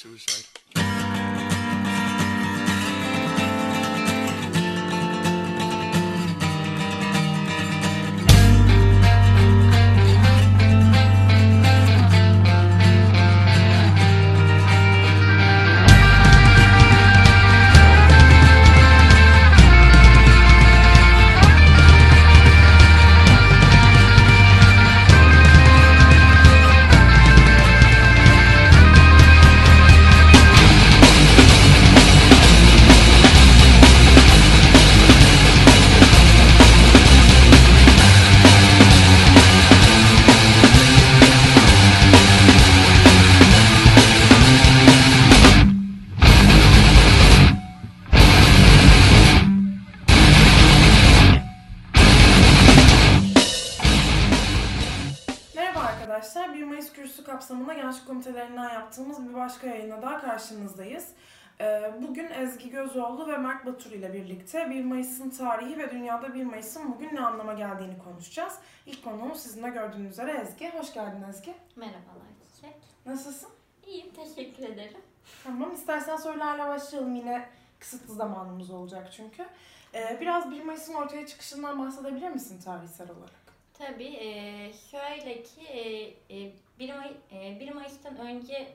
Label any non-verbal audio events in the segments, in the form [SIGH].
suicide. Yayına daha karşınızdayız. Ee, Bugün Ezgi Gözoğlu ve Mert Batur ile birlikte 1 Mayıs'ın tarihi ve dünyada 1 Mayıs'ın bugün ne anlama geldiğini konuşacağız. İlk konuğumuz sizin de gördüğünüz üzere Ezgi. Hoş geldin Ezgi. Merhabalar Çiçek. Nasılsın? İyiyim, teşekkür ederim. Tamam. İstersen sorularla başlayalım. Yine kısıtlı zamanımız olacak çünkü. Ee, Biraz 1 Mayıs'ın ortaya çıkışından bahsedebilir misin tarihsel olarak? Tabii e, şöyle ki e, e, 1, May, e, 1 Mayıs'tan önce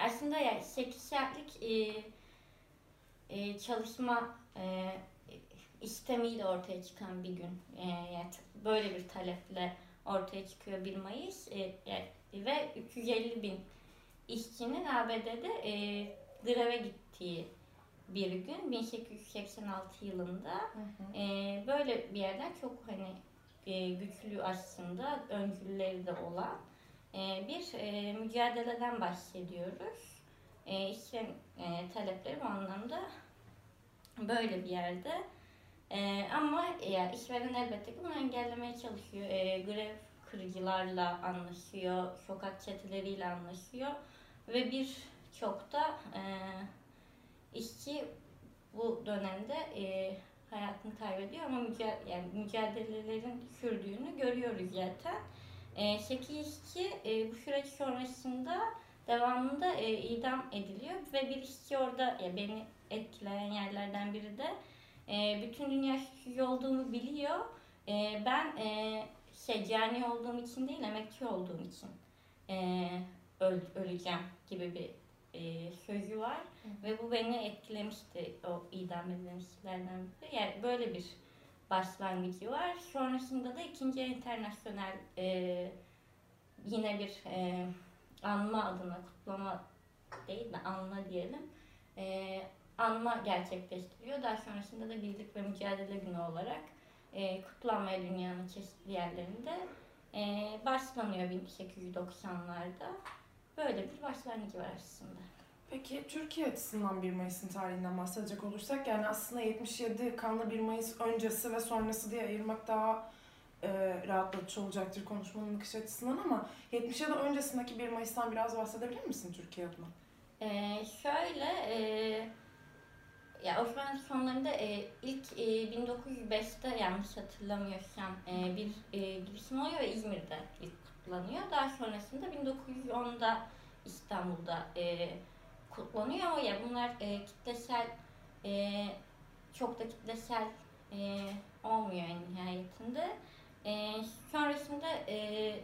aslında yani 8 saatlik e, e, çalışma e, istemiyle ortaya çıkan bir gün. E, yani böyle bir taleple ortaya çıkıyor 1 Mayıs. E, e, ve 350 bin işçinin ABD'de e, greve gittiği bir gün. 1886 yılında. Ee, böyle bir yerden çok hani e, güçlü aslında öncülleri de olan. e, bir e, mücadeleden bahsediyoruz. E, işçilerin e, talepleri bu anlamda böyle bir yerde. E, ama ya işveren elbette ki bunu engellemeye çalışıyor. E, grev kırıcılarla anlaşıyor, sokak çeteleriyle anlaşıyor ve birçok da e, işçi bu dönemde e, hayatını kaybediyor ama müca- yani mücadelelerin sürdüğünü görüyoruz zaten. E, 8 işçi e, bu süreç sonrasında devamında e, idam ediliyor ve bir işçi orada ya beni etkileyen yerlerden biri de e, bütün dünya suçlucu olduğumu biliyor. E, ben e, şey cani olduğum için değil emekçi olduğum için e, öl- öleceğim gibi bir e, sözü var. Ve bu beni etkilemişti o idam edilen işçilerden biri. Yani böyle bir başlangıcı var. Sonrasında da ikinci internasyonel e, yine bir e, anma adına kutlama değil de anma diyelim. E, anma gerçekleştiriyor. Daha sonrasında da birlik ve mücadele günü olarak e, kutlanmaya dünyanın çeşitli yerlerinde e, başlanıyor 1890'larda. Böyle bir başlangıcı var aslında. Peki Türkiye açısından 1 Mayıs'ın tarihinden bahsedecek olursak yani aslında 77 kanlı 1 Mayıs öncesi ve sonrası diye ayırmak daha e, rahatlatıcı olacaktır konuşmanın bakış açısından ama 77 öncesindeki 1 Mayıs'tan biraz bahsedebilir misin Türkiye adına? Ee, şöyle e, ya Osmanlı sonlarında e, ilk e, 1905'te yanlış hatırlamıyorsam e, bir e, girişim oluyor ve İzmir'de ilk kutlanıyor. Daha sonrasında 1910'da İstanbul'da e, kutlanıyor ya bunlar e, kitlesel e, çok da kitlesel e, olmuyor en nihayetinde. E, sonrasında e,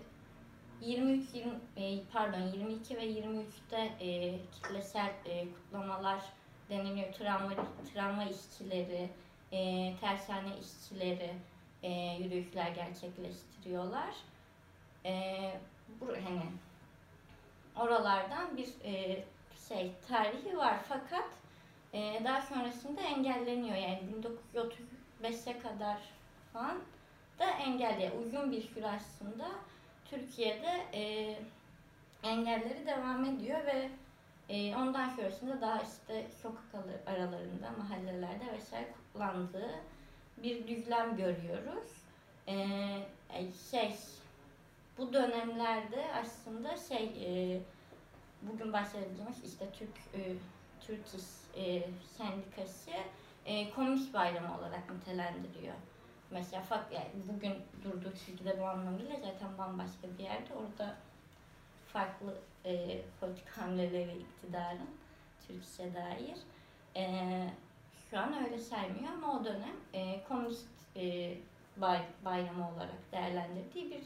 23 20 e, pardon 22 ve 23'te e, kitlesel e, kutlamalar deniliyor. Travma travma işçileri, e, tersane işçileri e, yürüyüşler gerçekleştiriyorlar. E, bu hani oralardan bir e, şey tarihi var fakat e, daha sonrasında engelleniyor yani 1935'e kadar falan da engelliyor. Uzun bir süre aslında Türkiye'de e, engelleri devam ediyor ve e, ondan sonrasında daha işte sokak aralarında, mahallelerde vesaire kutlandığı bir düzlem görüyoruz. E, e, şey, bu dönemlerde aslında şey, e, bugün bahsedeceğimiz işte Türk e, Türk İş e, Sendikası e, komünist bayramı olarak nitelendiriyor. Mesela fak yani bugün durduğu çizgide bu anlamıyla zaten bambaşka bir yerde. Orada farklı e, politik hamleleri iktidarın. Türk işe dair. E, şu an öyle saymıyor ama o dönem e, komünist e, bay, bayramı olarak değerlendirdiği bir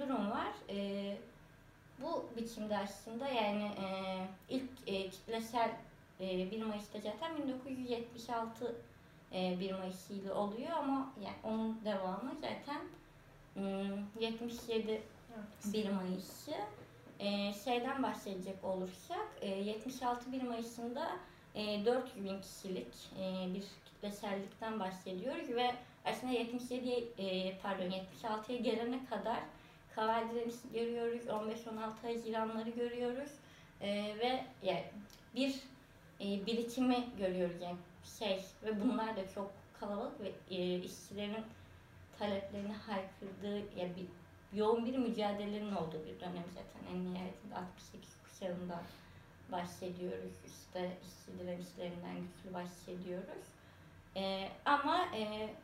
durum var. E, bu biçimde aslında yani e, ilk e, kitlesel e, 1 Mayıs'ta zaten 1976 e, 1 Mayıs ile oluyor ama yani onun devamı zaten e, 77 Evet. 1 Mayıs'ı. E, şeyden bahsedecek olursak e, 76 1 Mayıs'ında e, 400 bin kişilik e, bir kitlesellikten bahsediyoruz ve aslında 77 e, pardon 76'ya gelene kadar Kaval direnişi görüyoruz, 15-16 Haziranları görüyoruz. E, ve yani bir e, birikimi görüyoruz yani şey ve bunlar da çok kalabalık ve e, işçilerin taleplerini haykırdığı ya bir yoğun bir mücadelenin olduğu bir dönem zaten. En nihayetinde 68 kuşağından bahsediyoruz. İşte işçi direnişlerinden güçlü bahsediyoruz. E, ama e,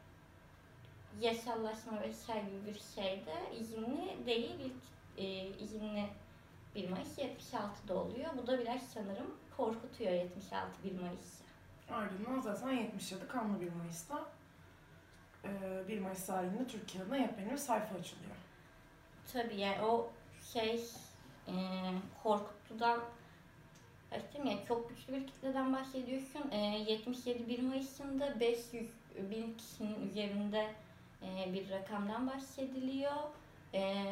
yasallaşma vesaire gibi bir şeyde izinli değil ilk e, izinli 1 Mayıs 76'da oluyor. Bu da biraz sanırım korkutuyor 76 1 Mayıs'ı. Ardından zaten 77 kanlı 1 Mayıs'ta e, 1 Mayıs tarihinde Türkiye adına yepyeni bir sayfa açılıyor. Tabii yani o şey e, korkutudan işte yani çok güçlü bir kitleden bahsediyorsun. E, 77 1 Mayıs'ında 500 bin kişinin üzerinde e, bir rakamdan bahsediliyor. E,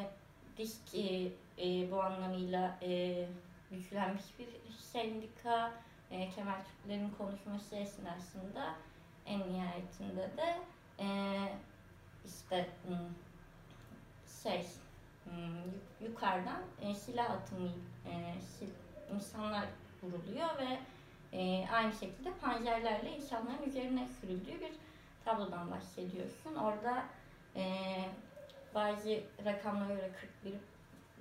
disk e, e, bu anlamıyla e, güçlenmiş bir sendika. E, Kemal Türklerin konuşması esnasında en nihayetinde de e, işte hmm, şey hmm, yu- yukarıdan e, silah atımı e, insanlar vuruluyor ve aynı şekilde panzerlerle insanların üzerine sürüldüğü bir tablodan bahsediyorsun. Orada e, bazı rakamlara göre 41,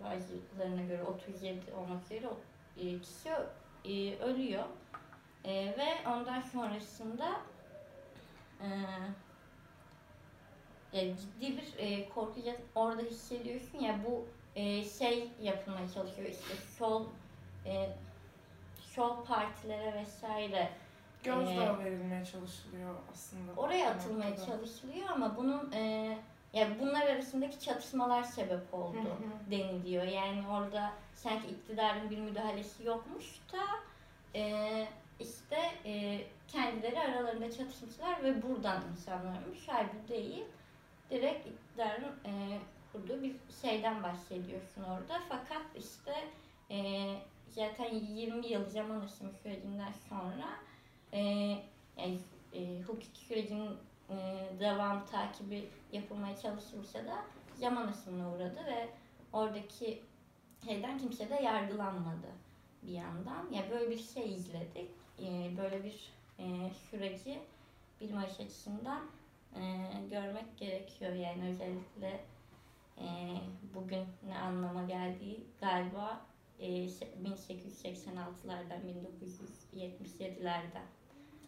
bazılarına göre 37 olmak üzere e, kişi e, ölüyor. E, ve ondan sonrasında e, ya ciddi bir e, korku orada hissediyorsun ya bu e, şey yapılmaya çalışıyor işte sol e, sol partilere vesaire Gözdağı verilmeye çalışılıyor aslında. oraya atılmaya noktada. çalışılıyor ama bunun e, ya bunlar arasındaki çatışmalar sebep oldu Hı hı. deniliyor. Yani orada sanki iktidarın bir müdahalesi yokmuş da e, işte e, kendileri aralarında çatışmışlar ve buradan insanlar ölmüş. Halbuki değil. Direkt iktidarın e, kurduğu bir şeyden bahsediyorsun orada. Fakat işte e, zaten 20 yıl zaman aşımı sürecinden sonra e, yani e, hukuki sürecin e, devam takibi yapılmaya çalışılsa da zaman aşımına uğradı ve oradaki şeyden kimse de yargılanmadı bir yandan. Ya böyle bir şey izledik. E, böyle bir e, süreci bir Mayıs açısından e, görmek gerekiyor. Yani özellikle e, bugün ne anlama geldiği galiba e, 1886'lardan 1977'lerden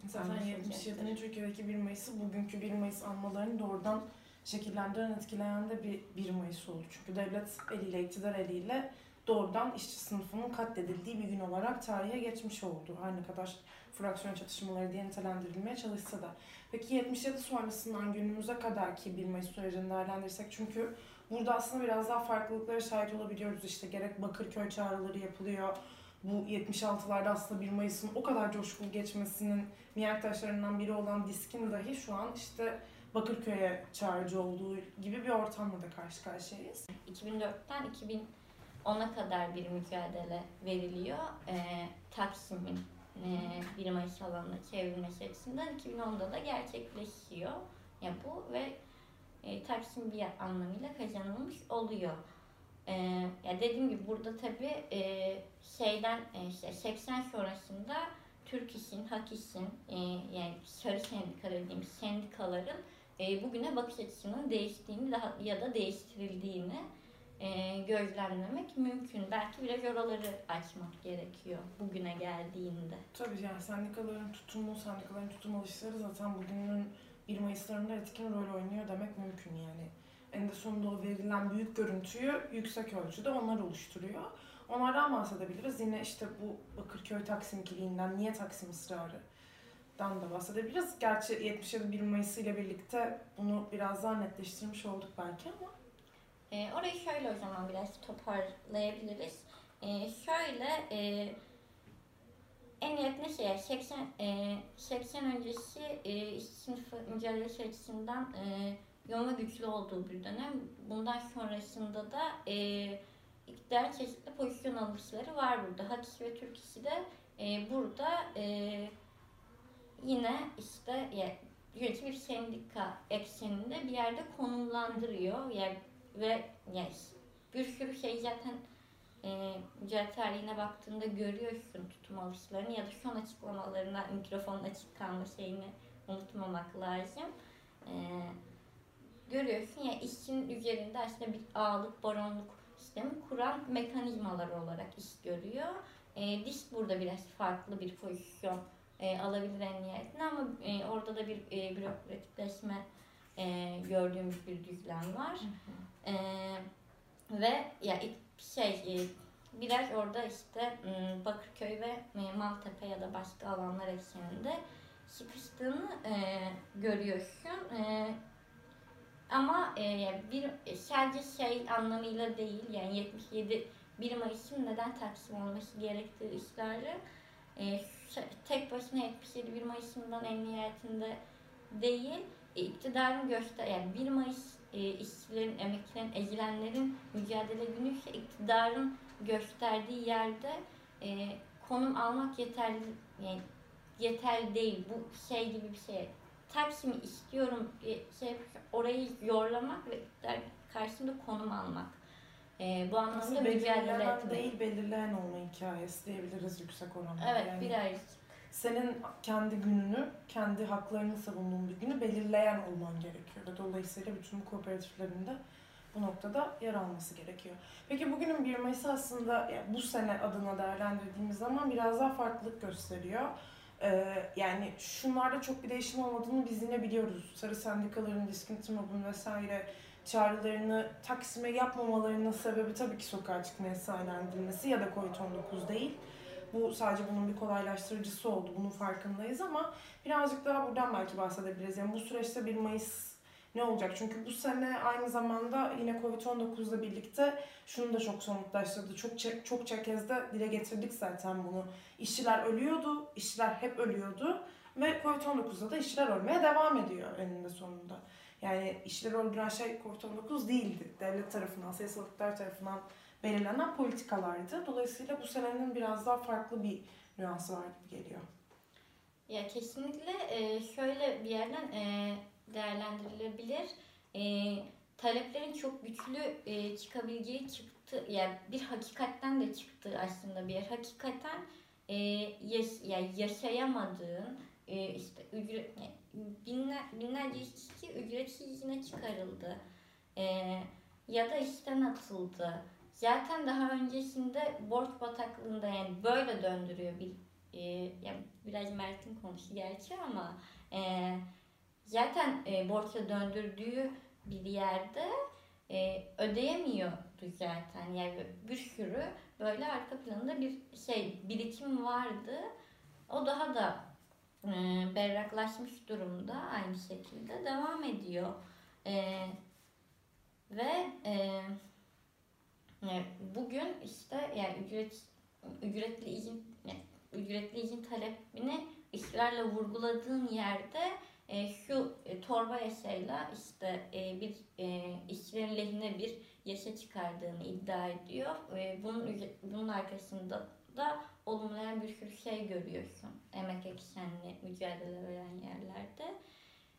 Zaten Anlaşılacaktır. 77'nin Türkiye'deki 1 Mayıs'ı bugünkü 1 Mayıs anmalarını doğrudan şekillendiren, etkileyen de bir 1 Mayıs oldu. Çünkü devlet eliyle, iktidar eliyle doğrudan işçi sınıfının katledildiği bir gün olarak tarihe geçmiş oldu. Her ne kadar fraksiyon çatışmaları diye nitelendirilmeye çalışsa da. Peki 77 sonrasından günümüze kadar ki 1 Mayıs sürecini değerlendirirsek çünkü burada aslında biraz daha farklılıklara şahit olabiliyoruz. İşte gerek Bakırköy çağrıları yapılıyor. Bu 76'larda aslında 1 Mayıs'ın o kadar coşkulu geçmesinin mihenk taşlarından biri olan diskin dahi şu an işte Bakırköy'e çağrıcı olduğu gibi bir ortamla da karşı karşıyayız. 2004'ten 2010'a kadar bir mücadele veriliyor. Ee, Taksim'in e, 1 Mayıs alanına çevrilmesi açısından 2010'da da gerçekleşiyor. Ya bu ve e, Taksim bir anlamıyla kazanılmış oluyor. Ee, ya dediğim gibi burada tabii e, şeyden e, işte 80 sonrasında Türk İş'in, Hak İş'in e, yani sarı sendika dediğimiz sendikaların e, bugüne bakış açısının değiştiğini daha ya da değiştirildiğini e, gözlemlemek mümkün. Belki biraz oraları açmak gerekiyor bugüne geldiğinde. Tabii yani sendikaların tutumu, sendikaların tutum alışları zaten bugünün 1 Mayıs'larında etkin rol oynuyor demek mümkün yani. En de sonunda o verilen büyük görüntüyü yüksek ölçüde onlar oluşturuyor. Onlardan bahsedebiliriz. Yine işte bu Bakırköy Taksim ikiliğinden niye Taksim ısrarı dan da bahsedebiliriz. Gerçi 77 1 Mayıs ile birlikte bunu biraz daha netleştirmiş olduk belki ama. E, orayı şöyle o zaman biraz toparlayabiliriz. E, şöyle e, en yakın şey 80 e, 80 öncesi e, işçi mücadelesi açısından e, yoğun ve güçlü olduğu bir dönem. Bundan sonrasında da e, iktidar çeşitli pozisyon alışları var burada. Hakis ve Türk işi de e, burada e, yine işte ya, yönetici bir sendika ekseninde bir yerde konumlandırıyor. Yani, ve yani, bir sürü şey zaten e, mücadele tarihine baktığında görüyorsun tutum alışlarını ya da son açıklamalarına mikrofonun açık kalma şeyini unutmamak lazım. E, görüyorsun ya işçinin üzerinde aslında bir ağlık, baronluk sistemi kuran mekanizmalar olarak iş görüyor. E, diş burada biraz farklı bir pozisyon e, alabilir en nihayetinde ama e, orada da bir e, bürokratikleşme e, gördüğümüz bir düzlem var. E, ve ya şey e, biraz orada işte Bakırköy ve e, Maltepe ya da başka alanlar ekseninde sıkıştığını e, görüyorsun. E, ama e, bir sadece şey anlamıyla değil yani 77 1 Mayıs'ın neden Taksim olması gerektiği ısrarı e, tek başına 77 1 Mayıs'ından en nihayetinde değil e, iktidarın göster yani 1 Mayıs e, işçilerin, emeklilerin, ezilenlerin mücadele günü ise iktidarın gösterdiği yerde e, konum almak yeterli yani yeterli değil. Bu şey gibi bir şey. Taksim'i istiyorum şey orayı yorlamak ve karşısında konum almak. E, bu anlamda mücadele etmek. değil belirleyen olma hikayesi diyebiliriz yüksek oranda. Evet yani. birazcık senin kendi gününü, kendi haklarını savunduğun bir günü belirleyen olman gerekiyor. Ve dolayısıyla bütün kooperatiflerin de bu noktada yer alması gerekiyor. Peki bugünün 1 Mayıs aslında yani bu sene adına değerlendirdiğimiz zaman biraz daha farklılık gösteriyor. Ee, yani şunlarda çok bir değişim olmadığını biz yine biliyoruz. Sarı sendikaların, diskinti mobun vesaire çağrılarını Taksim'e yapmamalarının sebebi tabii ki sokağa çıkma yasağının ya da COVID-19 değil. Bu sadece bunun bir kolaylaştırıcısı oldu. Bunun farkındayız ama birazcık daha buradan belki bahsedebiliriz. Yani bu süreçte 1 Mayıs ne olacak? Çünkü bu sene aynı zamanda yine Covid-19 ile birlikte şunu da çok somutlaştırdı. Çok çok kez de dile getirdik zaten bunu. İşçiler ölüyordu, işçiler hep ölüyordu ve Covid-19'da da işçiler ölmeye devam ediyor eninde sonunda. Yani işçileri öldüren şey Covid-19 değildi. Devlet tarafından, sayısal tarafından belirlenen politikalardı. Dolayısıyla bu senenin biraz daha farklı bir nüansı var gibi geliyor. Ya kesinlikle şöyle bir yerden değerlendirilebilir. E, taleplerin çok güçlü çıkabileceği çıktı. Yani bir hakikatten de çıktı aslında bir yer. Hakikaten yaş, yani yaşayamadığın işte ücret binler, binlerce işçi ücretsiz izine çıkarıldı. ya da işten atıldı zaten daha öncesinde borç bataklığında yani böyle döndürüyor bir e, yani biraz Mert'in konusu gerçi ama e, zaten e, borça döndürdüğü bir yerde e, ödeyemiyordu zaten. Yani bir sürü böyle arka planında bir şey birikim vardı. O daha da e, berraklaşmış durumda. Aynı şekilde devam ediyor. E, ve e, Bugün işte yani ücret ücretli izin yani ücretli izin talebini ısrarla vurguladığın yerde e, şu e, torba yasayla işte e, bir e, işçilerin lehine bir yasa çıkardığını iddia ediyor. E, bunun bunun arkasında da olumlayan bir sürü şey görüyorsun. Emek eksenli mücadele veren yerlerde.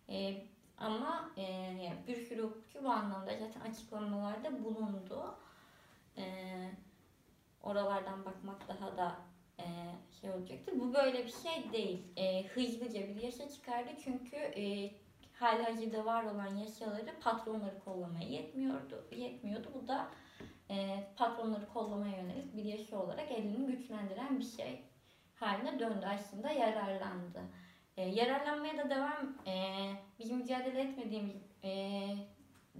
E, ama e, bir sürü hukukçu bu anlamda zaten açıklamalarda bulundu e, oralardan bakmak daha da e, şey olacaktır. Bu böyle bir şey değil. E, hızlıca bir yasa çıkardı çünkü e, halihazırda var olan yasaları patronları kollamaya yetmiyordu. Yetmiyordu. Bu da e, patronları kollamaya yönelik bir yasa olarak elini güçlendiren bir şey haline döndü. Aslında yararlandı. E, yararlanmaya da devam e, biz mücadele etmediğimiz e,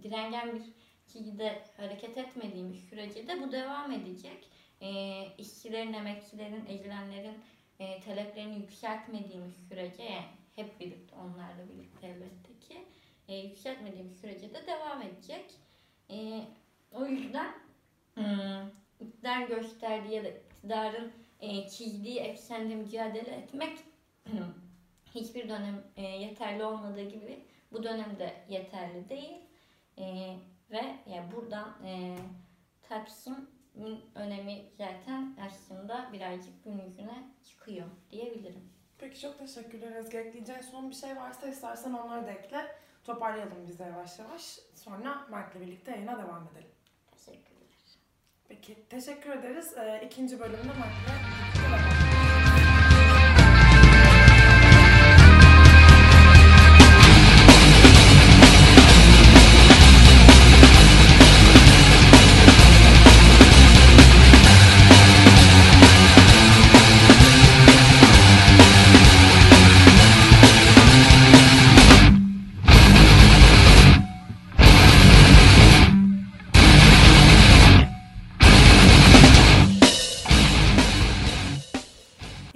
direngen bir çizgide hareket etmediğimiz sürece de bu devam edecek. E, işçilerin, emekçilerin, ezilenlerin e, taleplerini yükseltmediğimiz sürece hep birlikte onlarla birlikte elbette ki e, yükseltmediğimiz sürece de devam edecek. E, o yüzden hmm, iktidar gösterdiği ya da iktidarın e, çizdiği eksende mücadele etmek [CLEARS THROAT] hiçbir dönem e, yeterli olmadığı gibi bu dönemde yeterli değil. E, ve yani buradan e, Taksim'in önemi zaten aslında birazcık gün yüzüne çıkıyor diyebilirim. Peki çok teşekkürler Ezgi. Ekleyeceğin son bir şey varsa istersen onları da ekle. Toparlayalım biz de yavaş yavaş. Sonra Mert'le birlikte yayına devam edelim. Teşekkürler. Peki teşekkür ederiz. Ee, ikinci bölümde Mert'le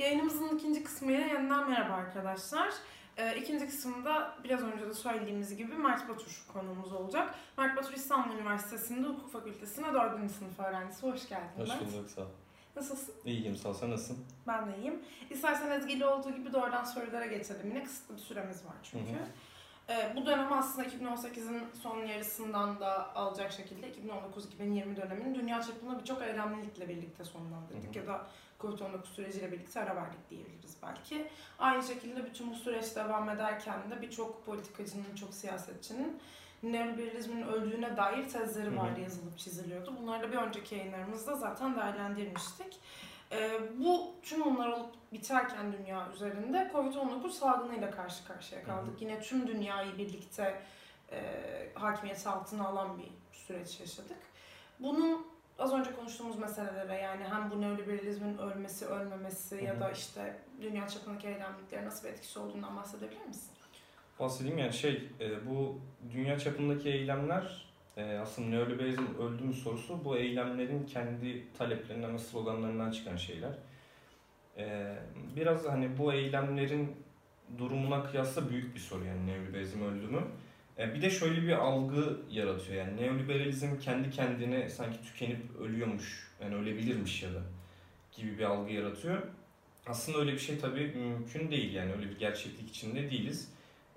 Yayınımızın ikinci kısmıyla yeniden merhaba arkadaşlar. Ee, ikinci kısımda biraz önce de söylediğimiz gibi Mert Batur konuğumuz olacak. Mert Batur İstanbul Üniversitesi'nde Hukuk Fakültesi'nde 4. sınıf öğrencisi. Hoş geldin Hoş Mert. bulduk sağ ol. Nasılsın? İyiyim sağ ol sen nasılsın? Ben de iyiyim. İstersen Ezgi'yle olduğu gibi doğrudan sorulara geçelim. Yine kısıtlı bir süremiz var çünkü. Hı hı. Ee, bu dönem aslında 2018'in son yarısından da alacak şekilde 2019-2020 dönemini dünya çapında birçok eylemlilikle birlikte sonlandırdık Hı hı. ya da Covid-19 süreciyle birlikte ara verdik diyebiliriz belki. Aynı şekilde bütün bu süreç devam ederken de birçok politikacının, birçok siyasetçinin neoliberalizmin öldüğüne dair tezleri vardı yazılıp çiziliyordu. Bunları da bir önceki yayınlarımızda zaten değerlendirmiştik. Ee, bu tüm bunlar olup biterken dünya üzerinde Covid-19 salgınıyla karşı karşıya kaldık. Yine tüm dünyayı birlikte e, hakimiyeti altına alan bir süreç yaşadık. Bunun az önce konuştuğumuz meselelere yani hem bu neoliberalizmin ölmesi, ölmemesi Hı ya da işte dünya çapındaki eylemliklere nasıl bir etkisi olduğundan bahsedebilir misin? Bahsedeyim yani şey e, bu dünya çapındaki eylemler e, aslında neoliberalizm öldü mü sorusu bu eylemlerin kendi taleplerinden ve sloganlarından çıkan şeyler. E, biraz hani bu eylemlerin durumuna kıyasla büyük bir soru yani neoliberalizm öldü mü? E, bir de şöyle bir algı yaratıyor yani neoliberalizm kendi kendine sanki tükenip ölüyormuş yani ölebilirmiş ya da gibi bir algı yaratıyor. Aslında öyle bir şey tabii mümkün değil yani öyle bir gerçeklik içinde değiliz.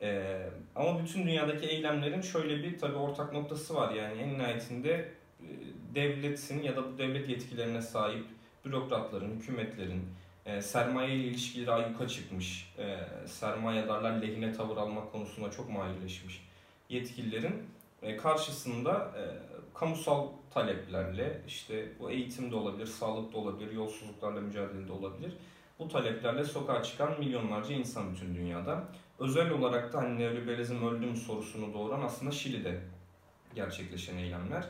Ee, ama bütün dünyadaki eylemlerin şöyle bir tabii ortak noktası var yani en nihayetinde e, devletin ya da bu devlet yetkilerine sahip bürokratların, hükümetlerin e, sermaye ile ilişkileri ayyuka çıkmış, e, sermayedarlar lehine tavır almak konusunda çok mahirleşmiş yetkililerin e, karşısında e, kamusal taleplerle işte bu eğitimde olabilir, sağlıkta olabilir, yolsuzluklarla mücadelede olabilir. Bu taleplerle sokağa çıkan milyonlarca insan bütün dünyada. Özel olarak da hani neoliberalizm öldü mü sorusunu doğuran aslında Şili'de gerçekleşen eylemler.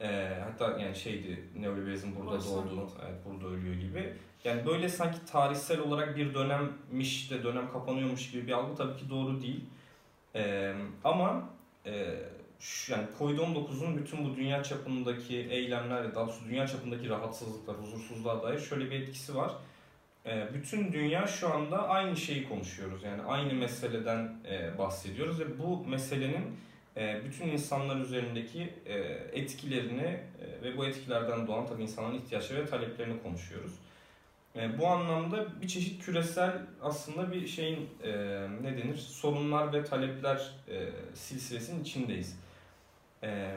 Ee, hatta yani şeydi neoliberalizm burada Başlangıç. doğdu, evet, burada ölüyor gibi. Yani böyle sanki tarihsel olarak bir dönemmiş de dönem kapanıyormuş gibi bir algı tabii ki doğru değil. Ee, ama e, şu, yani Covid-19'un bütün bu dünya çapındaki eylemler, daha doğrusu dünya çapındaki rahatsızlıklar, huzursuzluğa dair şöyle bir etkisi var. Ee, bütün dünya şu anda aynı şeyi konuşuyoruz. Yani aynı meseleden e, bahsediyoruz ve bu meselenin e, bütün insanlar üzerindeki e, etkilerini e, ve bu etkilerden doğan tabii insanların ihtiyaçları ve taleplerini konuşuyoruz. E, bu anlamda bir çeşit küresel aslında bir şeyin e, ne denir sorunlar ve talepler e, silsilesinin içindeyiz. E,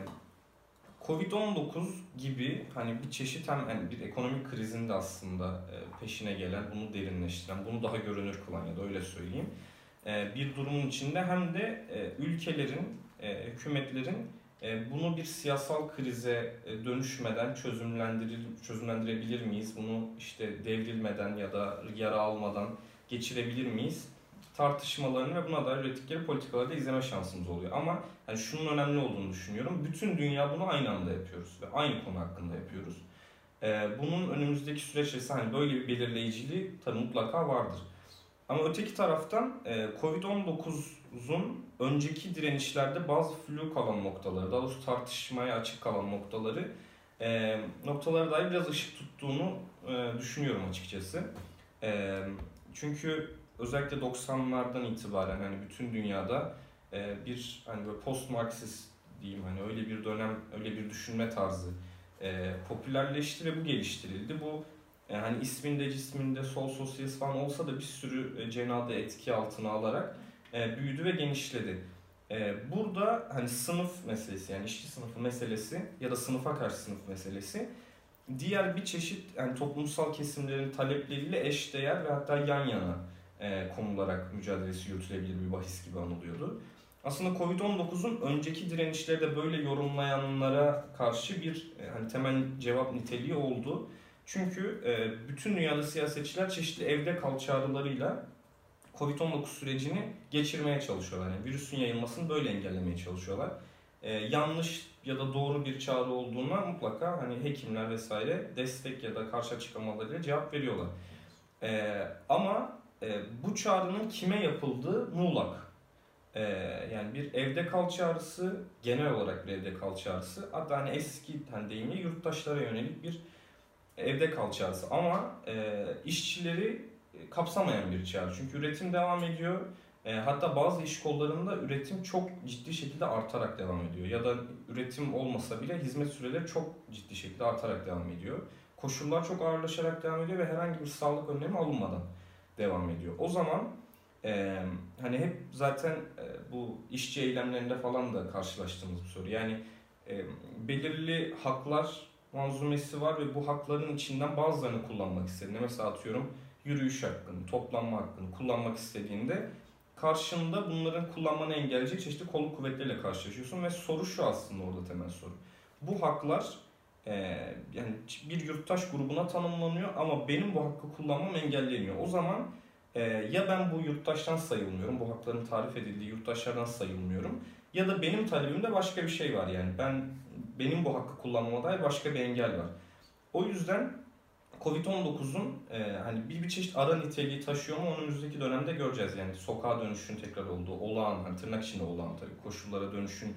Covid-19 gibi hani bir çeşit hem yani bir ekonomik krizin de aslında e, peşine gelen, bunu derinleştiren, bunu daha görünür kılan ya da öyle söyleyeyim e, bir durumun içinde hem de e, ülkelerin, e, hükümetlerin bunu bir siyasal krize e, dönüşmeden çözümlendirir, çözümlendirebilir miyiz? Bunu işte devrilmeden ya da yara almadan geçirebilir miyiz? tartışmalarını ve buna dair ürettikleri politikaları da izleme şansımız oluyor. Ama yani şunun önemli olduğunu düşünüyorum. Bütün dünya bunu aynı anda yapıyoruz ve aynı konu hakkında yapıyoruz. Ee, bunun önümüzdeki süreç içerisinde hani böyle bir belirleyiciliği tabii mutlaka vardır. Ama öteki taraftan e, Covid-19'un önceki direnişlerde bazı flu kalan noktaları, daha doğrusu tartışmaya açık kalan noktaları e, noktalara dair biraz ışık tuttuğunu e, düşünüyorum açıkçası. E, çünkü özellikle 90'lardan itibaren hani bütün dünyada e, bir hani böyle post Marksist diyeyim hani öyle bir dönem öyle bir düşünme tarzı e, popülerleşti ve bu geliştirildi. Bu hani isminde cisminde sol sosyalist falan olsa da bir sürü e, cenadı etki altına alarak e, büyüdü ve genişledi. E, burada hani sınıf meselesi yani işçi sınıfı meselesi ya da sınıfa karşı sınıf meselesi diğer bir çeşit yani toplumsal kesimlerin talepleriyle eşdeğer ve hatta yan yana e, konularak mücadelesi yürütülebilir bir bahis gibi anılıyordu. Aslında Covid-19'un önceki direnişleri de böyle yorumlayanlara karşı bir e, hani temel cevap niteliği oldu. Çünkü e, bütün dünyada siyasetçiler çeşitli evde kal çağrılarıyla Covid-19 sürecini geçirmeye çalışıyorlar. Yani virüsün yayılmasını böyle engellemeye çalışıyorlar. E, yanlış ya da doğru bir çağrı olduğuna mutlaka hani hekimler vesaire destek ya da karşı açıklamalarıyla cevap veriyorlar. E, ama bu çağrının kime yapıldığı muğlak. Yani bir evde kal çağrısı, genel olarak bir evde kal çağrısı. Hatta hani eski hani deyimle yurttaşlara yönelik bir evde kal. Ama e, işçileri kapsamayan bir çağrı. Çünkü üretim devam ediyor. E, hatta bazı iş kollarında üretim çok ciddi şekilde artarak devam ediyor. Ya da üretim olmasa bile hizmet süreleri çok ciddi şekilde artarak devam ediyor. Koşullar çok ağırlaşarak devam ediyor ve herhangi bir sağlık önlemi alınmadan devam ediyor. O zaman e, hani hep zaten e, bu işçi eylemlerinde falan da karşılaştığımız bir soru. Yani e, belirli haklar manzumesi var ve bu hakların içinden bazılarını kullanmak istediğinde mesela atıyorum yürüyüş hakkını, toplanma hakkını kullanmak istediğinde karşında bunların kullanmanı engelleyecek çeşitli kolluk kuvvetleriyle karşılaşıyorsun ve soru şu aslında orada temel soru. Bu haklar e, yani bir yurttaş grubuna tanımlanıyor ama benim bu hakkı kullanmam engelleniyor. O zaman e, ya ben bu yurttaştan sayılmıyorum, bu hakların tarif edildiği yurttaşlardan sayılmıyorum ya da benim talebimde başka bir şey var yani ben benim bu hakkı kullanmama dair başka bir engel var. O yüzden Covid-19'un e, hani bir bir çeşit ara niteliği taşıyor mu önümüzdeki dönemde göreceğiz. Yani sokağa dönüşün tekrar olduğu, olağan, hani tırnak içinde olağan tabii koşullara dönüşün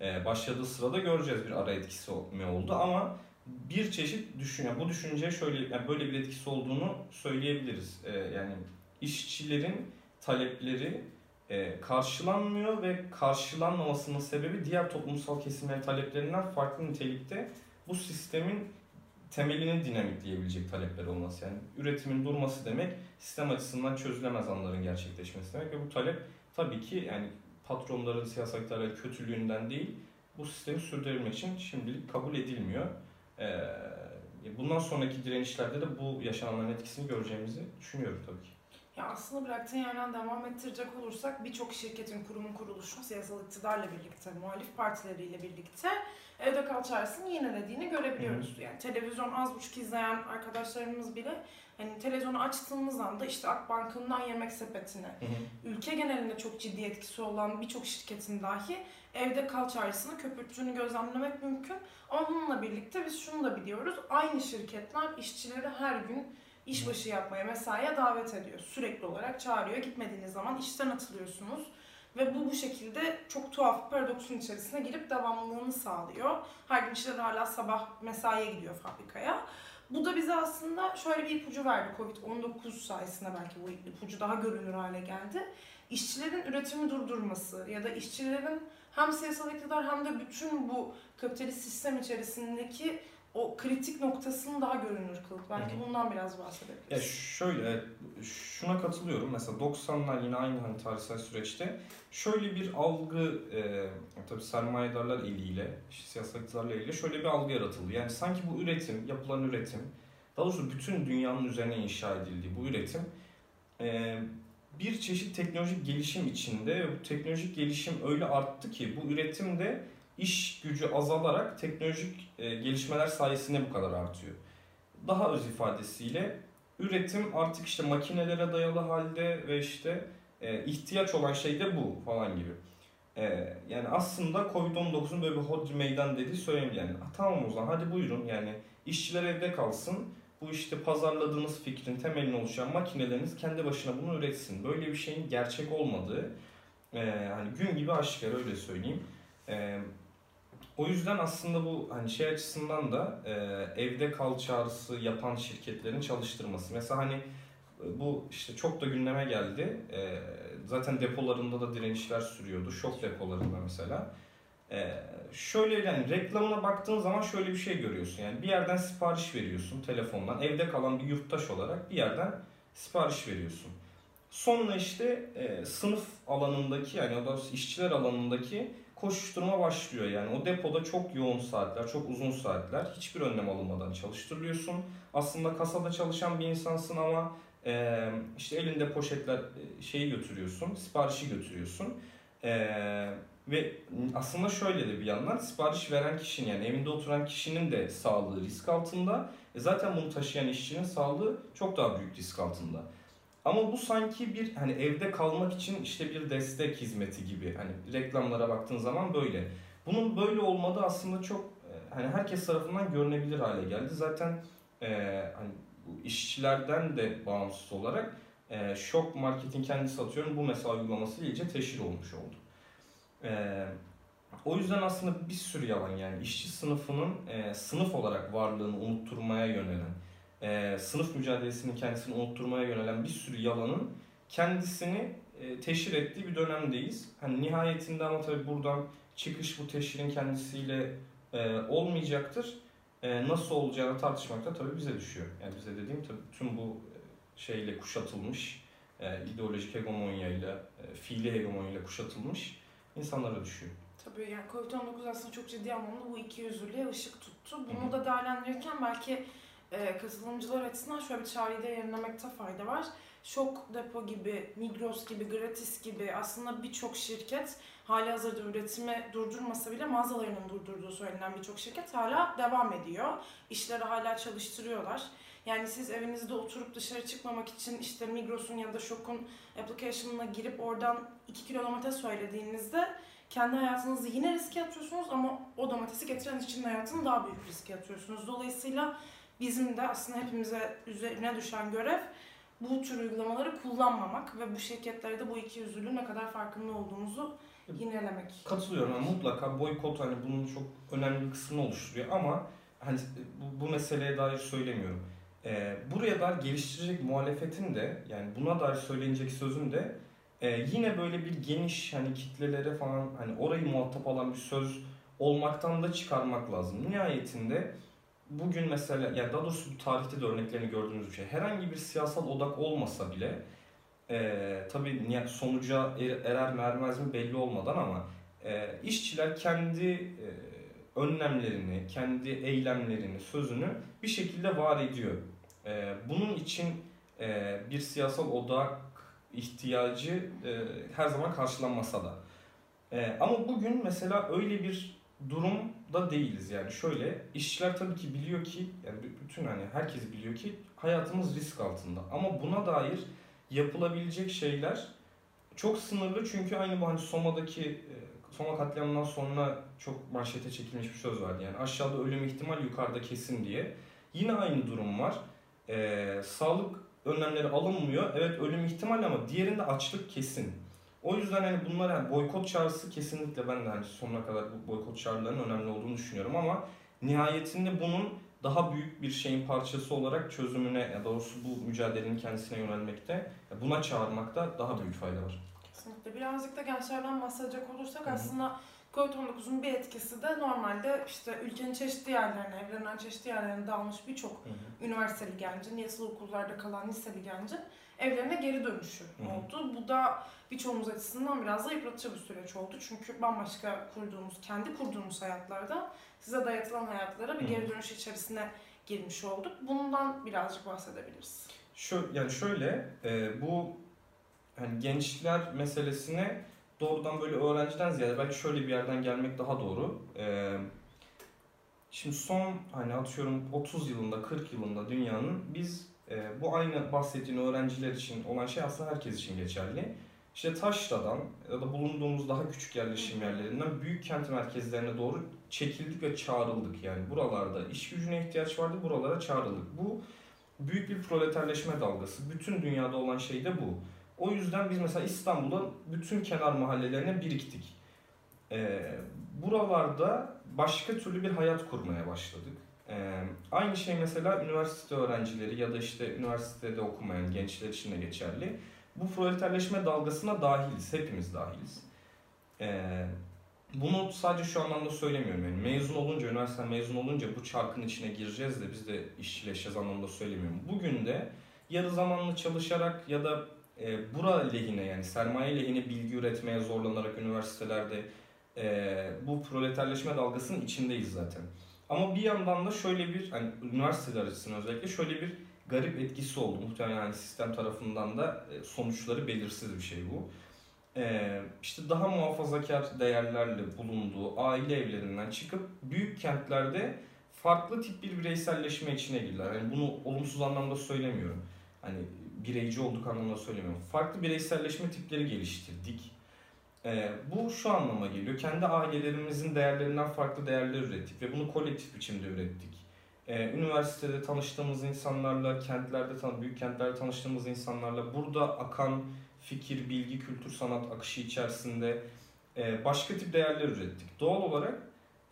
e, başladığı sırada göreceğiz bir ara etkisi mi oldu ama bir çeşit düşün, bu düşünceye şöyle yani böyle bir etkisi olduğunu söyleyebiliriz. E, yani işçilerin talepleri e, karşılanmıyor ve karşılanmamasının sebebi diğer toplumsal kesimlerin taleplerinden farklı nitelikte bu sistemin temelinin dinamikleyebilecek talepler olması. Yani üretimin durması demek sistem açısından çözülemez anların gerçekleşmesi demek ve bu talep tabii ki yani patronların siyasal kötülüğünden değil bu sistemi sürdürmek için şimdilik kabul edilmiyor. Ee, bundan sonraki direnişlerde de bu yaşananların etkisini göreceğimizi düşünüyorum tabii ki. Ya aslında bıraktığın yerden devam ettirecek olursak birçok şirketin kurumun kuruluşu siyasal iktidarla birlikte, muhalif partileriyle birlikte evde kal çağrısını yinelediğini görebiliyoruz. Yani televizyon az buçuk izleyen arkadaşlarımız bile hani televizyonu açtığımız anda işte Akbank'ından yemek sepetine, ülke genelinde çok ciddi etkisi olan birçok şirketin dahi evde kal çağrısını köpürttüğünü gözlemlemek mümkün. Ama bununla birlikte biz şunu da biliyoruz. Aynı şirketler işçileri her gün işbaşı yapmaya, mesaiye davet ediyor. Sürekli olarak çağırıyor. Gitmediğiniz zaman işten atılıyorsunuz. Ve bu bu şekilde çok tuhaf bir paradoksun içerisine girip devamlılığını sağlıyor. Her gün işçiler hala sabah mesaiye gidiyor fabrikaya. Bu da bize aslında şöyle bir ipucu verdi. Covid-19 sayesinde belki bu ipucu daha görünür hale geldi. İşçilerin üretimi durdurması ya da işçilerin hem siyasal iktidar hem de bütün bu kapitalist sistem içerisindeki o kritik noktasını daha görünür kılıp. Belki Hı-hı. bundan biraz bahsedebiliriz. Ya şöyle, şuna katılıyorum. Mesela 90'lar yine aynı hani tarihsel süreçte şöyle bir algı, e, tabii sermayedarlar eliyle, işte iktidarlar eliyle şöyle bir algı yaratıldı. Yani sanki bu üretim, yapılan üretim, daha doğrusu bütün dünyanın üzerine inşa edildiği bu üretim e, bir çeşit teknolojik gelişim içinde bu teknolojik gelişim öyle arttı ki bu üretimde iş gücü azalarak teknolojik e, gelişmeler sayesinde bu kadar artıyor. Daha öz ifadesiyle üretim artık işte makinelere dayalı halde ve işte e, ihtiyaç olan şey de bu falan gibi. E, yani aslında Covid-19'un böyle bir hodri meydan dediği söyleyeyim yani. Tamam o zaman hadi buyurun yani işçiler evde kalsın. Bu işte pazarladığınız fikrin temelini oluşan makineleriniz kendi başına bunu üretsin. Böyle bir şeyin gerçek olmadığı e, hani gün gibi aşikar öyle söyleyeyim. E, O yüzden aslında bu hani şey açısından da e, evde kal çağrısı yapan şirketlerin çalıştırması. Mesela hani bu işte çok da gündeme geldi. E, zaten depolarında da direnişler sürüyordu. Şok depolarında mesela. E, şöyle yani reklamına baktığın zaman şöyle bir şey görüyorsun. Yani bir yerden sipariş veriyorsun telefondan. Evde kalan bir yurttaş olarak bir yerden sipariş veriyorsun. Sonra işte e, sınıf alanındaki yani o da işçiler alanındaki koşuşturma başlıyor. Yani o depoda çok yoğun saatler, çok uzun saatler hiçbir önlem alınmadan çalıştırılıyorsun. Aslında kasada çalışan bir insansın ama e, işte elinde poşetler şeyi götürüyorsun, siparişi götürüyorsun. E, ve aslında şöyle de bir yandan sipariş veren kişinin yani evinde oturan kişinin de sağlığı risk altında. E zaten bunu taşıyan işçinin sağlığı çok daha büyük risk altında. Ama bu sanki bir hani evde kalmak için işte bir destek hizmeti gibi. Hani reklamlara baktığın zaman böyle. Bunun böyle olmadığı aslında çok e, hani herkes tarafından görünebilir hale geldi. Zaten e, hani bu işçilerden de bağımsız olarak e, şok marketin kendisi atıyorum bu mesela uygulaması iyice teşhir olmuş oldu. E, o yüzden aslında bir sürü yalan yani işçi sınıfının e, sınıf olarak varlığını unutturmaya yönelen e, sınıf mücadelesinin kendisini unutturmaya yönelen bir sürü yalanın kendisini e, teşhir ettiği bir dönemdeyiz. Hani nihayetinde ama tabii buradan çıkış bu teşhirin kendisiyle e, olmayacaktır. E, nasıl olacağını tartışmak da tabii bize düşüyor. Yani bize dediğim tabii tüm bu e, şeyle kuşatılmış, e, ideolojik hegemonyayla, e, fiili hegemonyayla kuşatılmış insanlara düşüyor. Tabii yani Covid-19 aslında çok ciddi anlamda bu iki yüzlülüğe ışık tuttu. Bunu da değerlendirirken belki e, katılımcılar açısından şöyle bir çağrıyı da yayınlamakta fayda var. Şok Depo gibi, Migros gibi, Gratis gibi aslında birçok şirket hali hazırda üretimi durdurmasa bile mağazalarının durdurduğu söylenen birçok şirket hala devam ediyor. İşleri hala çalıştırıyorlar. Yani siz evinizde oturup dışarı çıkmamak için işte Migros'un ya da Şok'un application'ına girip oradan 2 kilo domates söylediğinizde kendi hayatınızı yine riske atıyorsunuz ama o domatesi getiren için hayatını daha büyük riske atıyorsunuz. Dolayısıyla bizim de aslında hepimize üzerine düşen görev bu tür uygulamaları kullanmamak ve bu şirketlere de bu iki yüzlülüğün ne kadar farkında olduğumuzu yinelemek. Katılıyorum. Yani mutlaka boykot hani bunun çok önemli bir kısmını oluşturuyor ama hani bu, bu meseleye dair söylemiyorum. Ee, buraya dair geliştirecek muhalefetin de yani buna dair söylenecek sözün de e, yine böyle bir geniş hani kitlelere falan hani orayı muhatap alan bir söz olmaktan da çıkarmak lazım. Nihayetinde bugün mesela ya daha doğrusu bu tarihte de örneklerini gördüğümüz bir şey. Herhangi bir siyasal odak olmasa bile e, tabii sonuca er, erer mi ermez mi belli olmadan ama e, işçiler kendi e, önlemlerini, kendi eylemlerini, sözünü bir şekilde var ediyor. E, bunun için e, bir siyasal odak ihtiyacı e, her zaman karşılanmasa da. E, ama bugün mesela öyle bir durumda değiliz yani. Şöyle işçiler tabii ki biliyor ki yani bütün hani herkes biliyor ki hayatımız risk altında. Ama buna dair yapılabilecek şeyler çok sınırlı. Çünkü aynı bu hani Soma'daki e, Soma katliamından sonra çok manşete çekilmiş bir söz vardı. Yani aşağıda ölüm ihtimal yukarıda kesin diye. Yine aynı durum var. Ee, sağlık önlemleri alınmıyor. Evet ölüm ihtimal ama diğerinde açlık kesin o yüzden hani bunlar yani boykot çağrısı kesinlikle ben de hani sonuna kadar bu boykot çağrılarının önemli olduğunu düşünüyorum ama nihayetinde bunun daha büyük bir şeyin parçası olarak çözümüne ya doğrusu bu mücadelenin kendisine yönelmekte buna çağırmakta daha büyük fayda var. Kesinlikle. Birazcık da gençlerden bahsedecek olursak Hı-hı. aslında Covid-19'un bir etkisi de normalde işte ülkenin çeşitli yerlerine, evrenin çeşitli yerlerine dağılmış birçok üniversiteli gencin, yatılı okullarda kalan liseli gencin evlerine geri dönüşü Hı-hı. oldu. Bu da birçoğumuz açısından biraz da yıpratıcı bir süreç oldu. Çünkü bambaşka kurduğumuz, kendi kurduğumuz hayatlarda size dayatılan hayatlara bir geri dönüş içerisine girmiş olduk. Bundan birazcık bahsedebiliriz. Şu, yani şöyle, e, bu hani gençler meselesine doğrudan böyle öğrenciden ziyade belki şöyle bir yerden gelmek daha doğru. E, şimdi son hani atıyorum 30 yılında, 40 yılında dünyanın biz e, bu aynı bahsettiğin öğrenciler için olan şey aslında herkes için geçerli. İşte Taşra'dan ya da bulunduğumuz daha küçük yerleşim yerlerinden büyük kent merkezlerine doğru çekildik ve çağrıldık. Yani buralarda iş gücüne ihtiyaç vardı, buralara çağrıldık. Bu büyük bir proleterleşme dalgası. Bütün dünyada olan şey de bu. O yüzden biz mesela İstanbul'da bütün kenar mahallelerine biriktik. Ee, buralarda başka türlü bir hayat kurmaya başladık. Aynı şey mesela üniversite öğrencileri ya da işte üniversitede okumayan gençler için de geçerli. Bu proleterleşme dalgasına dahiliz, hepimiz dahiliz. Bunu sadece şu anlamda söylemiyorum. Yani mezun olunca, üniversite mezun olunca bu çarkın içine gireceğiz de biz de işçileşeceğiz anlamda söylemiyorum. Bugün de yarı zamanlı çalışarak ya da e, bura lehine yani sermaye lehine bilgi üretmeye zorlanarak üniversitelerde e, bu proleterleşme dalgasının içindeyiz zaten. Ama bir yandan da şöyle bir hani üniversiteler açısından özellikle şöyle bir garip etkisi oldu. Muhtemelen yani sistem tarafından da e, sonuçları belirsiz bir şey bu. Ee, işte daha muhafazakar değerlerle bulunduğu aile evlerinden çıkıp büyük kentlerde farklı tip bir bireyselleşme içine girdiler. Yani bunu olumsuz anlamda söylemiyorum. Hani bireyci olduk anlamda söylemiyorum. Farklı bireyselleşme tipleri geliştirdik. Ee, bu şu anlama geliyor. Kendi ailelerimizin değerlerinden farklı değerler ürettik ve bunu kolektif biçimde ürettik. Ee, üniversitede tanıştığımız insanlarla, kentlerde, büyük kentlerde tanıştığımız insanlarla burada akan fikir, bilgi, kültür, sanat akışı içerisinde e, başka tip değerler ürettik. Doğal olarak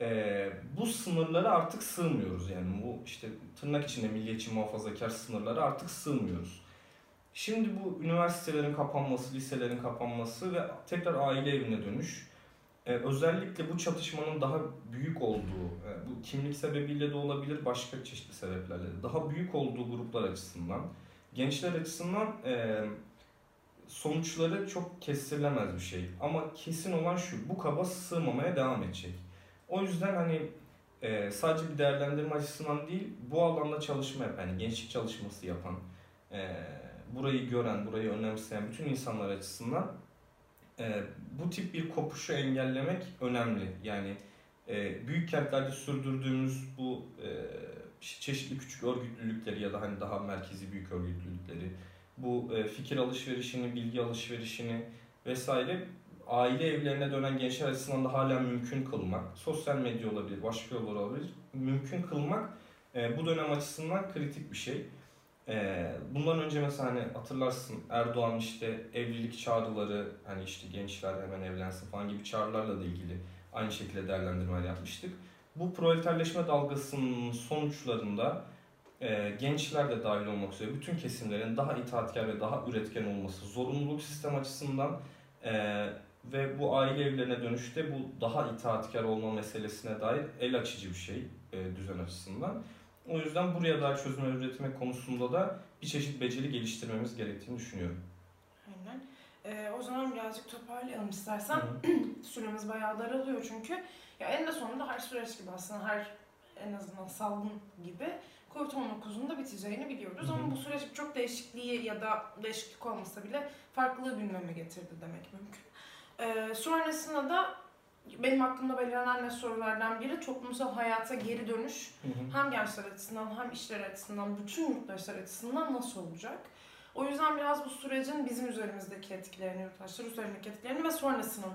e, bu sınırlara artık sığmıyoruz. Yani bu işte tırnak içinde milliyetçi muhafazakar sınırlara artık sığmıyoruz. Şimdi bu üniversitelerin kapanması, liselerin kapanması ve tekrar aile evine dönüş e, özellikle bu çatışmanın daha büyük olduğu, e, bu kimlik sebebiyle de olabilir, başka çeşitli sebeplerle de daha büyük olduğu gruplar açısından, gençler açısından e, sonuçları çok kestirilemez bir şey. Ama kesin olan şu, bu kaba sığmamaya devam edecek. O yüzden hani e, sadece bir değerlendirme açısından değil, bu alanda çalışma yapan, yani gençlik çalışması yapan, e, burayı gören, burayı önemseyen bütün insanlar açısından e, bu tip bir kopuşu engellemek önemli. Yani e, büyük kentlerde sürdürdüğümüz bu e, çeşitli küçük örgütlülükleri ya da hani daha merkezi büyük örgütlülükleri, bu e, fikir alışverişini, bilgi alışverişini vesaire aile evlerine dönen gençler açısından da hala mümkün kılmak, sosyal medya olabilir, başka yollar olabilir, mümkün kılmak e, bu dönem açısından kritik bir şey. E, bundan önce mesela hani hatırlarsın Erdoğan işte evlilik çağrıları, hani işte gençler hemen evlensin falan gibi çağrılarla da ilgili aynı şekilde değerlendirmeler yapmıştık. Bu proleterleşme dalgasının sonuçlarında e, gençler de dahil olmak üzere bütün kesimlerin daha itaatkar ve daha üretken olması, zorunluluk sistem açısından e, ve bu aile evlerine dönüşte bu daha itaatkar olma meselesine dair el açıcı bir şey e, düzen açısından. O yüzden buraya dair çözümler üretmek konusunda da bir çeşit beceri geliştirmemiz gerektiğini düşünüyorum. Aynen. Ee, o zaman birazcık toparlayalım istersen. [CLEARS THROAT] Süremiz bayağı daralıyor çünkü. Ya en de sonunda her süreç gibi aslında her en azından salgın gibi Covid-19'un da biteceğini biliyoruz. Ama bu süreç çok değişikliği ya da değişiklik olmasa bile farklılığı gündeme getirdi demek mümkün. Ee, sonrasında da benim aklımda belirlenen sorulardan biri toplumsal hayata geri dönüş. Hı hı. Hem gençler açısından hem işler açısından, bütün yurttaşlar açısından nasıl olacak? O yüzden biraz bu sürecin bizim üzerimizdeki etkilerini, yurttaşlar üzerindeki etkilerini ve sonrasının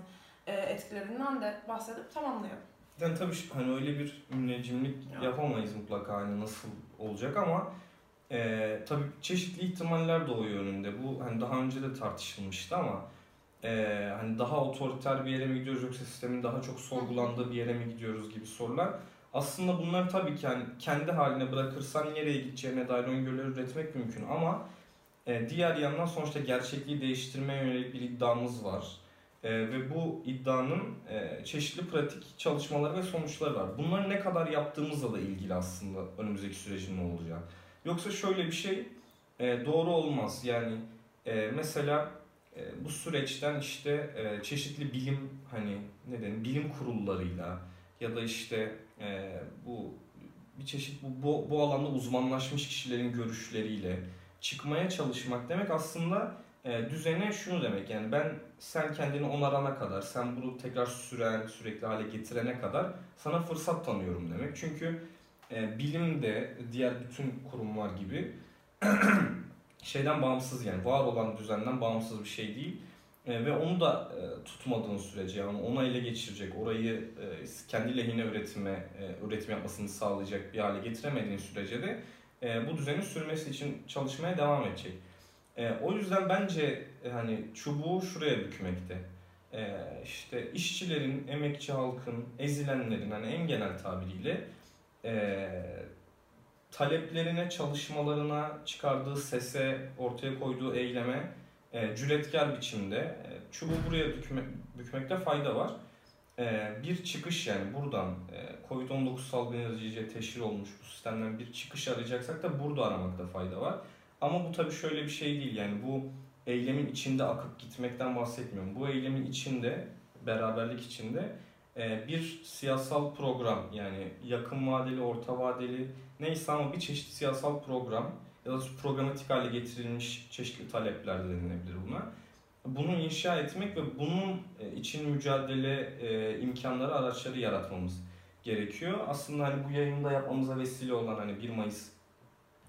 e, etkilerinden de bahsedip tamamlayalım. Yani tabii hani öyle bir müneccimlik ya. yapamayız mutlaka hani nasıl olacak ama e, tabii çeşitli ihtimaller doğuyor önünde. Bu hani daha önce de tartışılmıştı ama e, hani daha otoriter bir yere mi gidiyoruz yoksa sistemin daha çok sorgulandığı bir yere mi gidiyoruz gibi sorular. Aslında bunlar tabii ki hani kendi haline bırakırsan nereye gideceğine dair öngörüler üretmek mümkün ama e, diğer yandan sonuçta gerçekliği değiştirmeye yönelik bir iddiamız var. E, ve bu iddianın e, çeşitli pratik çalışmaları ve sonuçları var. Bunları ne kadar yaptığımızla da ilgili aslında önümüzdeki sürecin ne olacağı. Yoksa şöyle bir şey e, doğru olmaz. Yani e, mesela e, bu süreçten işte e, çeşitli bilim hani neden bilim kurullarıyla ya da işte e, bu bir çeşit bu, bu bu alanda uzmanlaşmış kişilerin görüşleriyle çıkmaya çalışmak demek aslında e, düzene şunu demek. Yani ben sen kendini onarana kadar sen bunu tekrar süren sürekli hale getirene kadar sana fırsat tanıyorum demek. Çünkü e, bilim de diğer bütün kurumlar gibi [CLEARS THROAT] şeyden bağımsız yani var olan düzenden bağımsız bir şey değil. E, ve onu da e, tutmadığın sürece yani onu ele geçirecek, orayı e, kendi lehine üretime, e, üretim yapmasını sağlayacak bir hale getiremediğin sürece de e, bu düzenin sürmesi için çalışmaya devam edecek. E, o yüzden bence e, hani çubuğu şuraya bükmekte. e, işte işçilerin, emekçi halkın, ezilenlerin hani en genel tabiriyle e, taleplerine, çalışmalarına çıkardığı sese, ortaya koyduğu eyleme e, cüretkar biçimde e, çubuğu buraya dükme, bükmekte fayda var. E, bir çıkış yani buradan e, Covid-19 salgını iyice teşhir olmuş bu sistemden bir çıkış arayacaksak da burada aramakta fayda var. Ama bu tabii şöyle bir şey değil yani bu eylemin içinde akıp gitmekten bahsetmiyorum. Bu eylemin içinde, beraberlik içinde bir siyasal program yani yakın vadeli, orta vadeli neyse ama bir çeşit siyasal program ya da programatik hale getirilmiş çeşitli talepler de denilebilir buna. Bunu inşa etmek ve bunun e, için mücadele e, imkanları, araçları yaratmamız gerekiyor. Aslında hani bu yayında yapmamıza vesile olan hani 1 Mayıs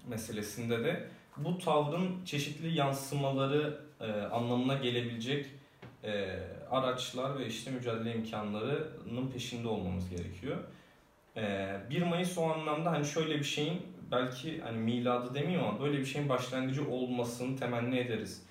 meselesinde de bu tavrın çeşitli yansımaları e, anlamına gelebilecek e, araçlar ve işte mücadele imkanlarının peşinde olmamız gerekiyor. E, 1 Mayıs o anlamda hani şöyle bir şeyin belki hani miladı demeyeyim ama böyle bir şeyin başlangıcı olmasını temenni ederiz.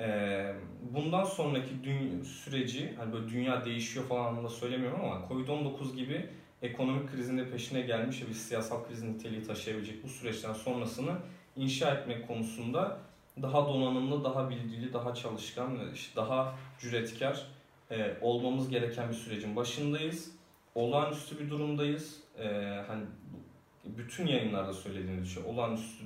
E, bundan sonraki dü- süreci hani böyle dünya değişiyor falan anlamda söylemiyorum ama Covid-19 gibi ekonomik krizin de peşine gelmiş bir siyasal krizin niteliği taşıyabilecek bu süreçten sonrasını inşa etmek konusunda daha donanımlı, daha bilgili, daha çalışkan, işte daha cüretkar e, olmamız gereken bir sürecin başındayız. Olağanüstü bir durumdayız. E, hani bütün yayınlarda söylediğiniz şey olağanüstü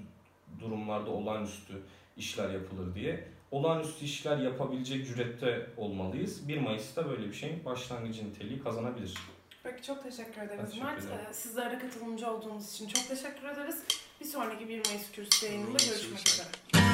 durumlarda olağanüstü işler yapılır diye. Olağanüstü işler yapabilecek cürette olmalıyız. 1 Mayıs'ta böyle bir şeyin başlangıcı niteliği kazanabilir. Peki çok teşekkür ederiz teşekkür Mert. ederim. Ee, Sizlere katılımcı olduğunuz için çok teşekkür ederiz. Bir sonraki 1 Mayıs kürsüsü yayınında görüşmek üzere.